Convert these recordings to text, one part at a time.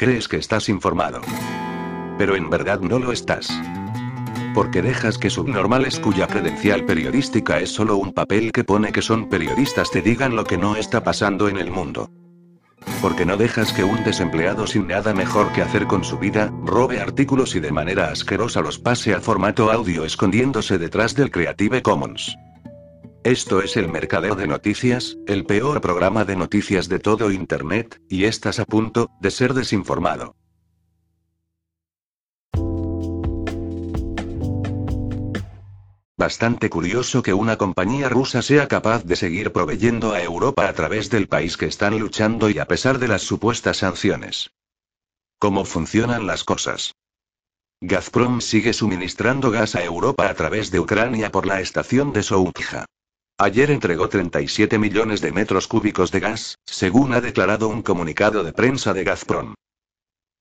Crees que estás informado. Pero en verdad no lo estás. Porque dejas que subnormales cuya credencial periodística es solo un papel que pone que son periodistas te digan lo que no está pasando en el mundo. Porque no dejas que un desempleado sin nada mejor que hacer con su vida, robe artículos y de manera asquerosa los pase a formato audio escondiéndose detrás del Creative Commons. Esto es el Mercadeo de Noticias, el peor programa de noticias de todo Internet, y estás a punto de ser desinformado. Bastante curioso que una compañía rusa sea capaz de seguir proveyendo a Europa a través del país que están luchando y a pesar de las supuestas sanciones. ¿Cómo funcionan las cosas? Gazprom sigue suministrando gas a Europa a través de Ucrania por la estación de Soutja. Ayer entregó 37 millones de metros cúbicos de gas, según ha declarado un comunicado de prensa de Gazprom.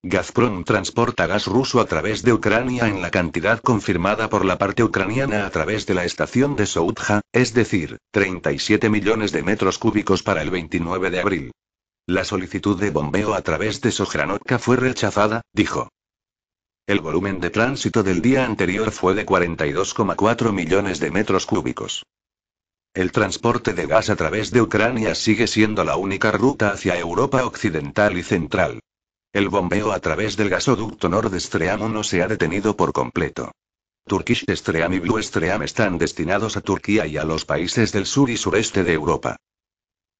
Gazprom transporta gas ruso a través de Ucrania en la cantidad confirmada por la parte ucraniana a través de la estación de Soutja, es decir, 37 millones de metros cúbicos para el 29 de abril. La solicitud de bombeo a través de Sojranotka fue rechazada, dijo. El volumen de tránsito del día anterior fue de 42,4 millones de metros cúbicos. El transporte de gas a través de Ucrania sigue siendo la única ruta hacia Europa occidental y central. El bombeo a través del gasoducto Nord Stream 1 se ha detenido por completo. Turkish Stream y Blue Stream están destinados a Turquía y a los países del sur y sureste de Europa.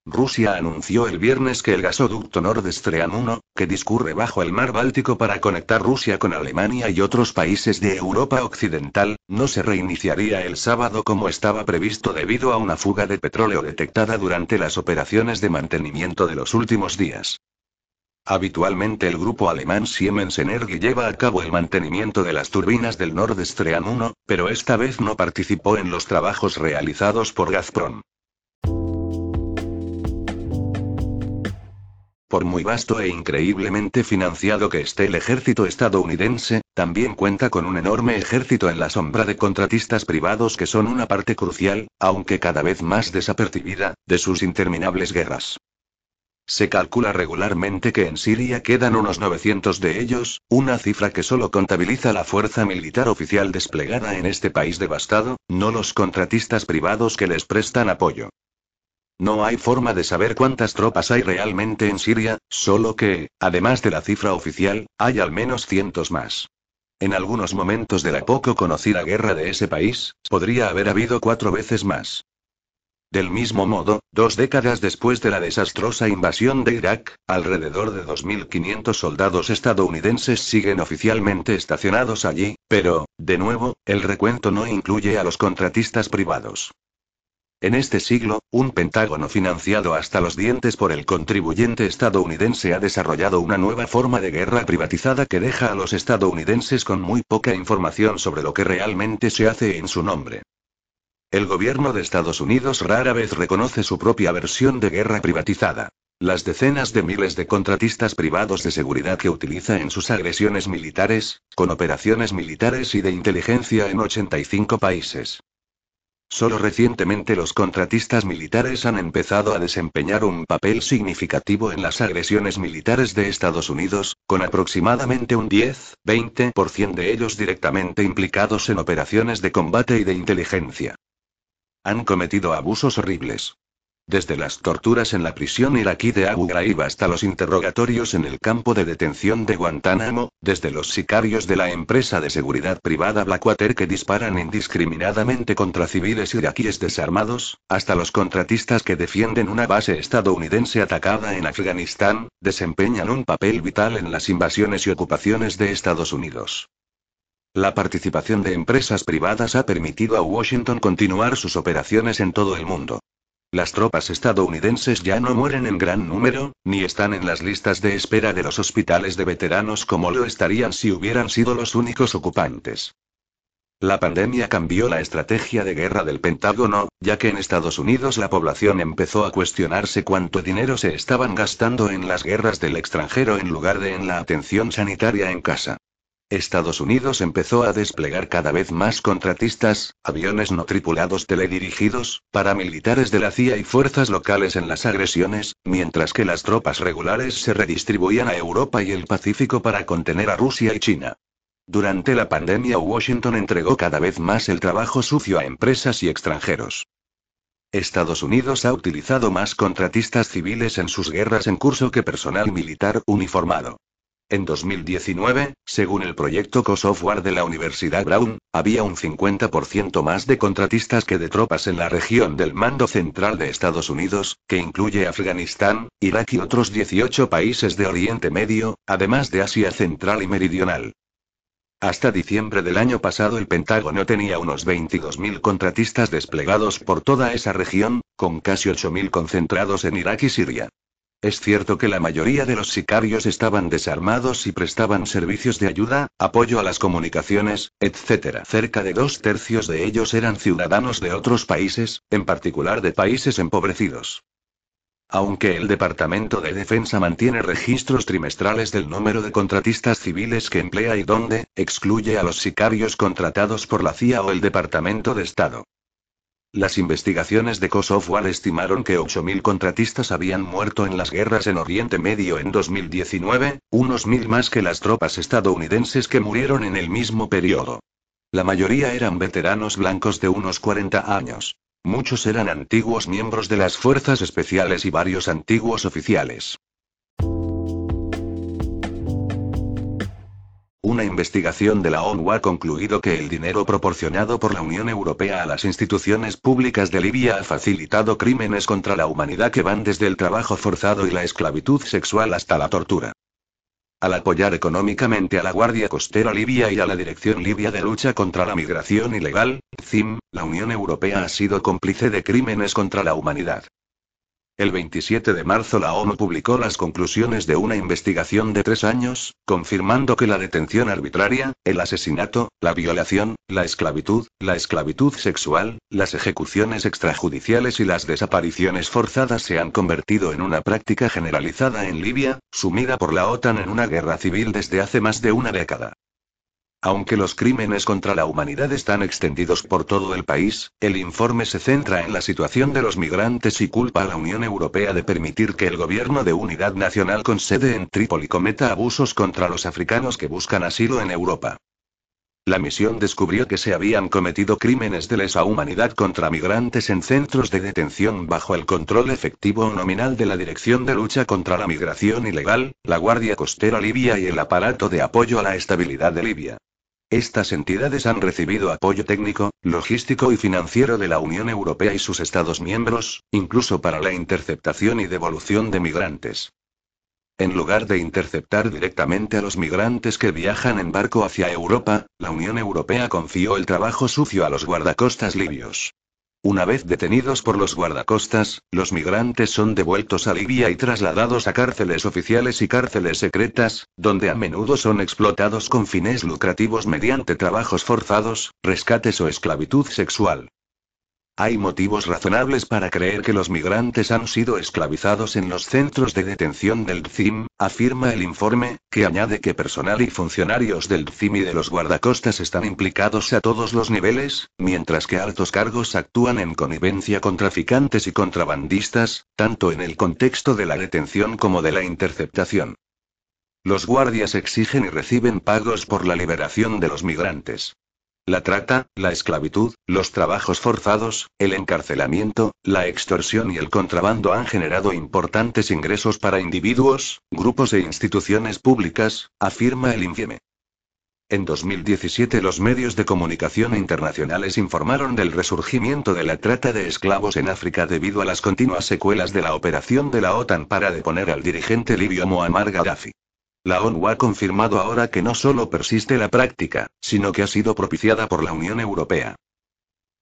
Rusia anunció el viernes que el gasoducto Nord Stream 1, que discurre bajo el mar Báltico para conectar Rusia con Alemania y otros países de Europa Occidental, no se reiniciaría el sábado como estaba previsto debido a una fuga de petróleo detectada durante las operaciones de mantenimiento de los últimos días. Habitualmente el grupo alemán Siemens Energy lleva a cabo el mantenimiento de las turbinas del Nord Stream 1, pero esta vez no participó en los trabajos realizados por Gazprom. Por muy vasto e increíblemente financiado que esté el ejército estadounidense, también cuenta con un enorme ejército en la sombra de contratistas privados que son una parte crucial, aunque cada vez más desapercibida, de sus interminables guerras. Se calcula regularmente que en Siria quedan unos 900 de ellos, una cifra que solo contabiliza la fuerza militar oficial desplegada en este país devastado, no los contratistas privados que les prestan apoyo. No hay forma de saber cuántas tropas hay realmente en Siria, solo que, además de la cifra oficial, hay al menos cientos más. En algunos momentos de la poco conocida guerra de ese país, podría haber habido cuatro veces más. Del mismo modo, dos décadas después de la desastrosa invasión de Irak, alrededor de 2.500 soldados estadounidenses siguen oficialmente estacionados allí, pero, de nuevo, el recuento no incluye a los contratistas privados. En este siglo, un Pentágono financiado hasta los dientes por el contribuyente estadounidense ha desarrollado una nueva forma de guerra privatizada que deja a los estadounidenses con muy poca información sobre lo que realmente se hace en su nombre. El gobierno de Estados Unidos rara vez reconoce su propia versión de guerra privatizada. Las decenas de miles de contratistas privados de seguridad que utiliza en sus agresiones militares, con operaciones militares y de inteligencia en 85 países. Solo recientemente los contratistas militares han empezado a desempeñar un papel significativo en las agresiones militares de Estados Unidos, con aproximadamente un 10-20% de ellos directamente implicados en operaciones de combate y de inteligencia. Han cometido abusos horribles. Desde las torturas en la prisión iraquí de Abu Ghraib hasta los interrogatorios en el campo de detención de Guantánamo, desde los sicarios de la empresa de seguridad privada Blackwater que disparan indiscriminadamente contra civiles iraquíes desarmados, hasta los contratistas que defienden una base estadounidense atacada en Afganistán, desempeñan un papel vital en las invasiones y ocupaciones de Estados Unidos. La participación de empresas privadas ha permitido a Washington continuar sus operaciones en todo el mundo. Las tropas estadounidenses ya no mueren en gran número, ni están en las listas de espera de los hospitales de veteranos como lo estarían si hubieran sido los únicos ocupantes. La pandemia cambió la estrategia de guerra del Pentágono, ya que en Estados Unidos la población empezó a cuestionarse cuánto dinero se estaban gastando en las guerras del extranjero en lugar de en la atención sanitaria en casa. Estados Unidos empezó a desplegar cada vez más contratistas, aviones no tripulados teledirigidos, paramilitares de la CIA y fuerzas locales en las agresiones, mientras que las tropas regulares se redistribuían a Europa y el Pacífico para contener a Rusia y China. Durante la pandemia Washington entregó cada vez más el trabajo sucio a empresas y extranjeros. Estados Unidos ha utilizado más contratistas civiles en sus guerras en curso que personal militar uniformado. En 2019, según el proyecto Co-Software de la Universidad Brown, había un 50% más de contratistas que de tropas en la región del mando central de Estados Unidos, que incluye Afganistán, Irak y otros 18 países de Oriente Medio, además de Asia Central y Meridional. Hasta diciembre del año pasado el Pentágono tenía unos 22.000 contratistas desplegados por toda esa región, con casi 8.000 concentrados en Irak y Siria. Es cierto que la mayoría de los sicarios estaban desarmados y prestaban servicios de ayuda, apoyo a las comunicaciones, etc. Cerca de dos tercios de ellos eran ciudadanos de otros países, en particular de países empobrecidos. Aunque el Departamento de Defensa mantiene registros trimestrales del número de contratistas civiles que emplea y donde, excluye a los sicarios contratados por la CIA o el Departamento de Estado. Las investigaciones de CoSoftware estimaron que 8.000 contratistas habían muerto en las guerras en Oriente Medio en 2019, unos mil más que las tropas estadounidenses que murieron en el mismo periodo. La mayoría eran veteranos blancos de unos 40 años. Muchos eran antiguos miembros de las fuerzas especiales y varios antiguos oficiales. Una investigación de la ONU ha concluido que el dinero proporcionado por la Unión Europea a las instituciones públicas de Libia ha facilitado crímenes contra la humanidad que van desde el trabajo forzado y la esclavitud sexual hasta la tortura. Al apoyar económicamente a la Guardia Costera Libia y a la Dirección Libia de Lucha contra la Migración Ilegal, CIM, la Unión Europea ha sido cómplice de crímenes contra la humanidad. El 27 de marzo la ONU publicó las conclusiones de una investigación de tres años, confirmando que la detención arbitraria, el asesinato, la violación, la esclavitud, la esclavitud sexual, las ejecuciones extrajudiciales y las desapariciones forzadas se han convertido en una práctica generalizada en Libia, sumida por la OTAN en una guerra civil desde hace más de una década. Aunque los crímenes contra la humanidad están extendidos por todo el país, el informe se centra en la situación de los migrantes y culpa a la Unión Europea de permitir que el gobierno de unidad nacional con sede en Trípoli cometa abusos contra los africanos que buscan asilo en Europa. La misión descubrió que se habían cometido crímenes de lesa humanidad contra migrantes en centros de detención bajo el control efectivo o nominal de la Dirección de Lucha contra la Migración Ilegal, la Guardia Costera Libia y el aparato de apoyo a la estabilidad de Libia. Estas entidades han recibido apoyo técnico, logístico y financiero de la Unión Europea y sus Estados miembros, incluso para la interceptación y devolución de migrantes. En lugar de interceptar directamente a los migrantes que viajan en barco hacia Europa, la Unión Europea confió el trabajo sucio a los guardacostas libios. Una vez detenidos por los guardacostas, los migrantes son devueltos a Libia y trasladados a cárceles oficiales y cárceles secretas, donde a menudo son explotados con fines lucrativos mediante trabajos forzados, rescates o esclavitud sexual. Hay motivos razonables para creer que los migrantes han sido esclavizados en los centros de detención del DCIM, afirma el informe, que añade que personal y funcionarios del DCIM y de los guardacostas están implicados a todos los niveles, mientras que altos cargos actúan en connivencia con traficantes y contrabandistas, tanto en el contexto de la detención como de la interceptación. Los guardias exigen y reciben pagos por la liberación de los migrantes. La trata, la esclavitud, los trabajos forzados, el encarcelamiento, la extorsión y el contrabando han generado importantes ingresos para individuos, grupos e instituciones públicas, afirma el INFIEME. En 2017 los medios de comunicación internacionales informaron del resurgimiento de la trata de esclavos en África debido a las continuas secuelas de la operación de la OTAN para deponer al dirigente libio Muammar Gaddafi. La ONU ha confirmado ahora que no solo persiste la práctica, sino que ha sido propiciada por la Unión Europea.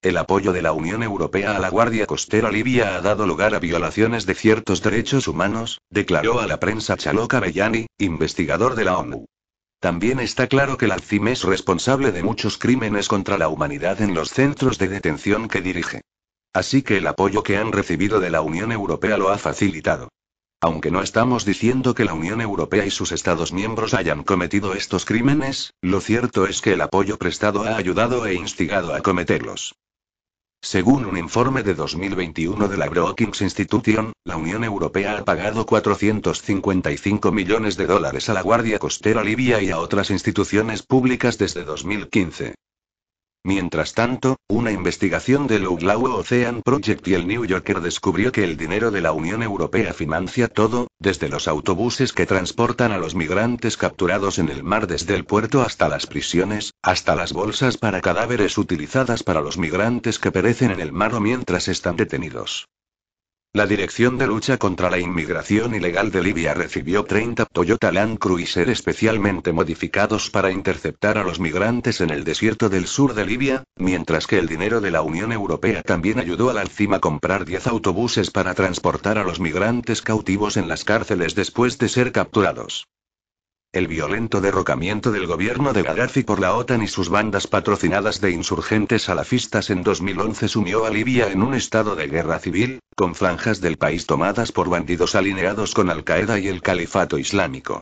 El apoyo de la Unión Europea a la Guardia Costera Libia ha dado lugar a violaciones de ciertos derechos humanos, declaró a la prensa Chaloka Bellani, investigador de la ONU. También está claro que la CIM es responsable de muchos crímenes contra la humanidad en los centros de detención que dirige. Así que el apoyo que han recibido de la Unión Europea lo ha facilitado. Aunque no estamos diciendo que la Unión Europea y sus Estados miembros hayan cometido estos crímenes, lo cierto es que el apoyo prestado ha ayudado e instigado a cometerlos. Según un informe de 2021 de la Brookings Institution, la Unión Europea ha pagado 455 millones de dólares a la Guardia Costera Libia y a otras instituciones públicas desde 2015. Mientras tanto, una investigación del Outlaw Ocean Project y el New Yorker descubrió que el dinero de la Unión Europea financia todo, desde los autobuses que transportan a los migrantes capturados en el mar desde el puerto hasta las prisiones, hasta las bolsas para cadáveres utilizadas para los migrantes que perecen en el mar o mientras están detenidos. La Dirección de Lucha contra la Inmigración Ilegal de Libia recibió 30 Toyota Land Cruiser especialmente modificados para interceptar a los migrantes en el desierto del sur de Libia, mientras que el dinero de la Unión Europea también ayudó a la encima a comprar 10 autobuses para transportar a los migrantes cautivos en las cárceles después de ser capturados. El violento derrocamiento del gobierno de Gaddafi por la OTAN y sus bandas patrocinadas de insurgentes salafistas en 2011 sumió a Libia en un estado de guerra civil, con franjas del país tomadas por bandidos alineados con Al-Qaeda y el Califato Islámico.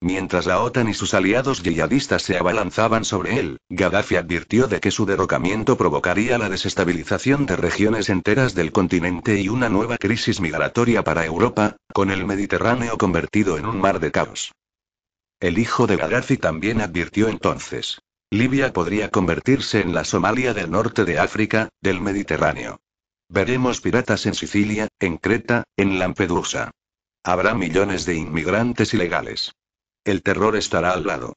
Mientras la OTAN y sus aliados yihadistas se abalanzaban sobre él, Gaddafi advirtió de que su derrocamiento provocaría la desestabilización de regiones enteras del continente y una nueva crisis migratoria para Europa, con el Mediterráneo convertido en un mar de caos. El hijo de Gaddafi también advirtió entonces. Libia podría convertirse en la Somalia del norte de África, del Mediterráneo. Veremos piratas en Sicilia, en Creta, en Lampedusa. Habrá millones de inmigrantes ilegales. El terror estará al lado.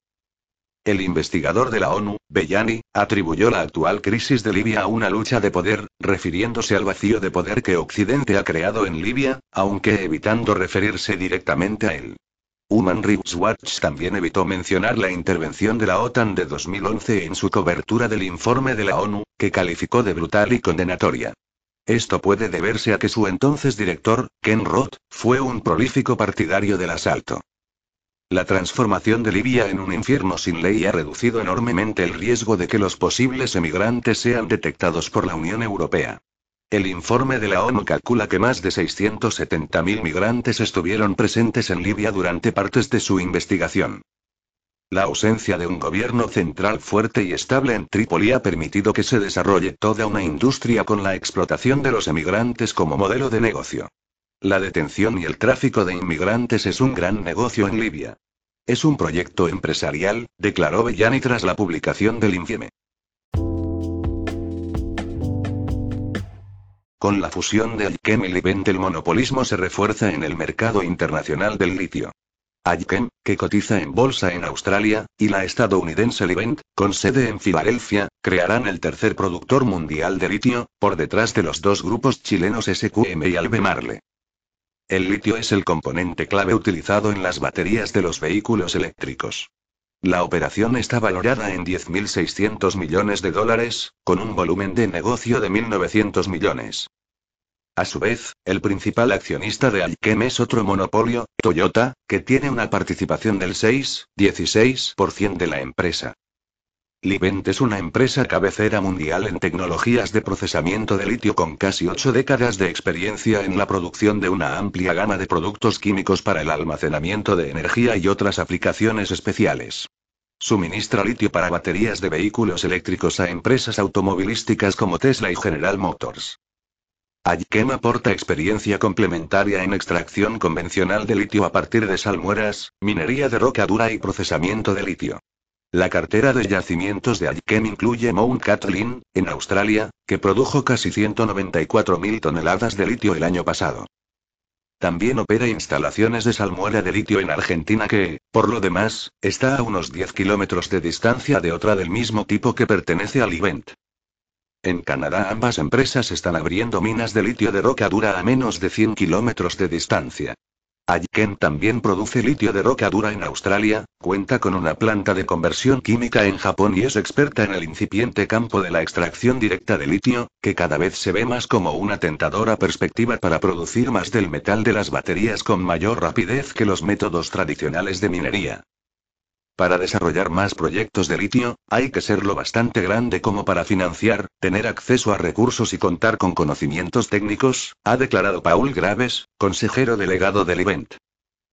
El investigador de la ONU, Bellani, atribuyó la actual crisis de Libia a una lucha de poder, refiriéndose al vacío de poder que Occidente ha creado en Libia, aunque evitando referirse directamente a él. Human Rights Watch también evitó mencionar la intervención de la OTAN de 2011 en su cobertura del informe de la ONU, que calificó de brutal y condenatoria. Esto puede deberse a que su entonces director, Ken Roth, fue un prolífico partidario del asalto. La transformación de Libia en un infierno sin ley ha reducido enormemente el riesgo de que los posibles emigrantes sean detectados por la Unión Europea. El informe de la ONU calcula que más de 670.000 migrantes estuvieron presentes en Libia durante partes de su investigación. La ausencia de un gobierno central fuerte y estable en Trípoli ha permitido que se desarrolle toda una industria con la explotación de los emigrantes como modelo de negocio. La detención y el tráfico de inmigrantes es un gran negocio en Libia. Es un proyecto empresarial, declaró Bellani tras la publicación del informe. Con la fusión de Allkem y Livent el monopolismo se refuerza en el mercado internacional del litio. Allkem, que cotiza en bolsa en Australia, y la estadounidense Livent, con sede en Filadelfia, crearán el tercer productor mundial de litio, por detrás de los dos grupos chilenos SQM y Albemarle. El litio es el componente clave utilizado en las baterías de los vehículos eléctricos. La operación está valorada en 10.600 millones de dólares, con un volumen de negocio de 1.900 millones. A su vez, el principal accionista de Alkem es otro monopolio, Toyota, que tiene una participación del 6-16% de la empresa. Livent es una empresa cabecera mundial en tecnologías de procesamiento de litio con casi ocho décadas de experiencia en la producción de una amplia gama de productos químicos para el almacenamiento de energía y otras aplicaciones especiales. Suministra litio para baterías de vehículos eléctricos a empresas automovilísticas como Tesla y General Motors. Allkem aporta experiencia complementaria en extracción convencional de litio a partir de salmueras, minería de roca dura y procesamiento de litio. La cartera de yacimientos de Allkem incluye Mount Catlin, en Australia, que produjo casi 194.000 toneladas de litio el año pasado. También opera instalaciones de salmuera de litio en Argentina que, por lo demás, está a unos 10 kilómetros de distancia de otra del mismo tipo que pertenece al Event. En Canadá ambas empresas están abriendo minas de litio de roca dura a menos de 100 kilómetros de distancia. Allkem también produce litio de roca dura en Australia, cuenta con una planta de conversión química en Japón y es experta en el incipiente campo de la extracción directa de litio, que cada vez se ve más como una tentadora perspectiva para producir más del metal de las baterías con mayor rapidez que los métodos tradicionales de minería. Para desarrollar más proyectos de litio, hay que ser lo bastante grande como para financiar, tener acceso a recursos y contar con conocimientos técnicos, ha declarado Paul Graves, consejero delegado del event.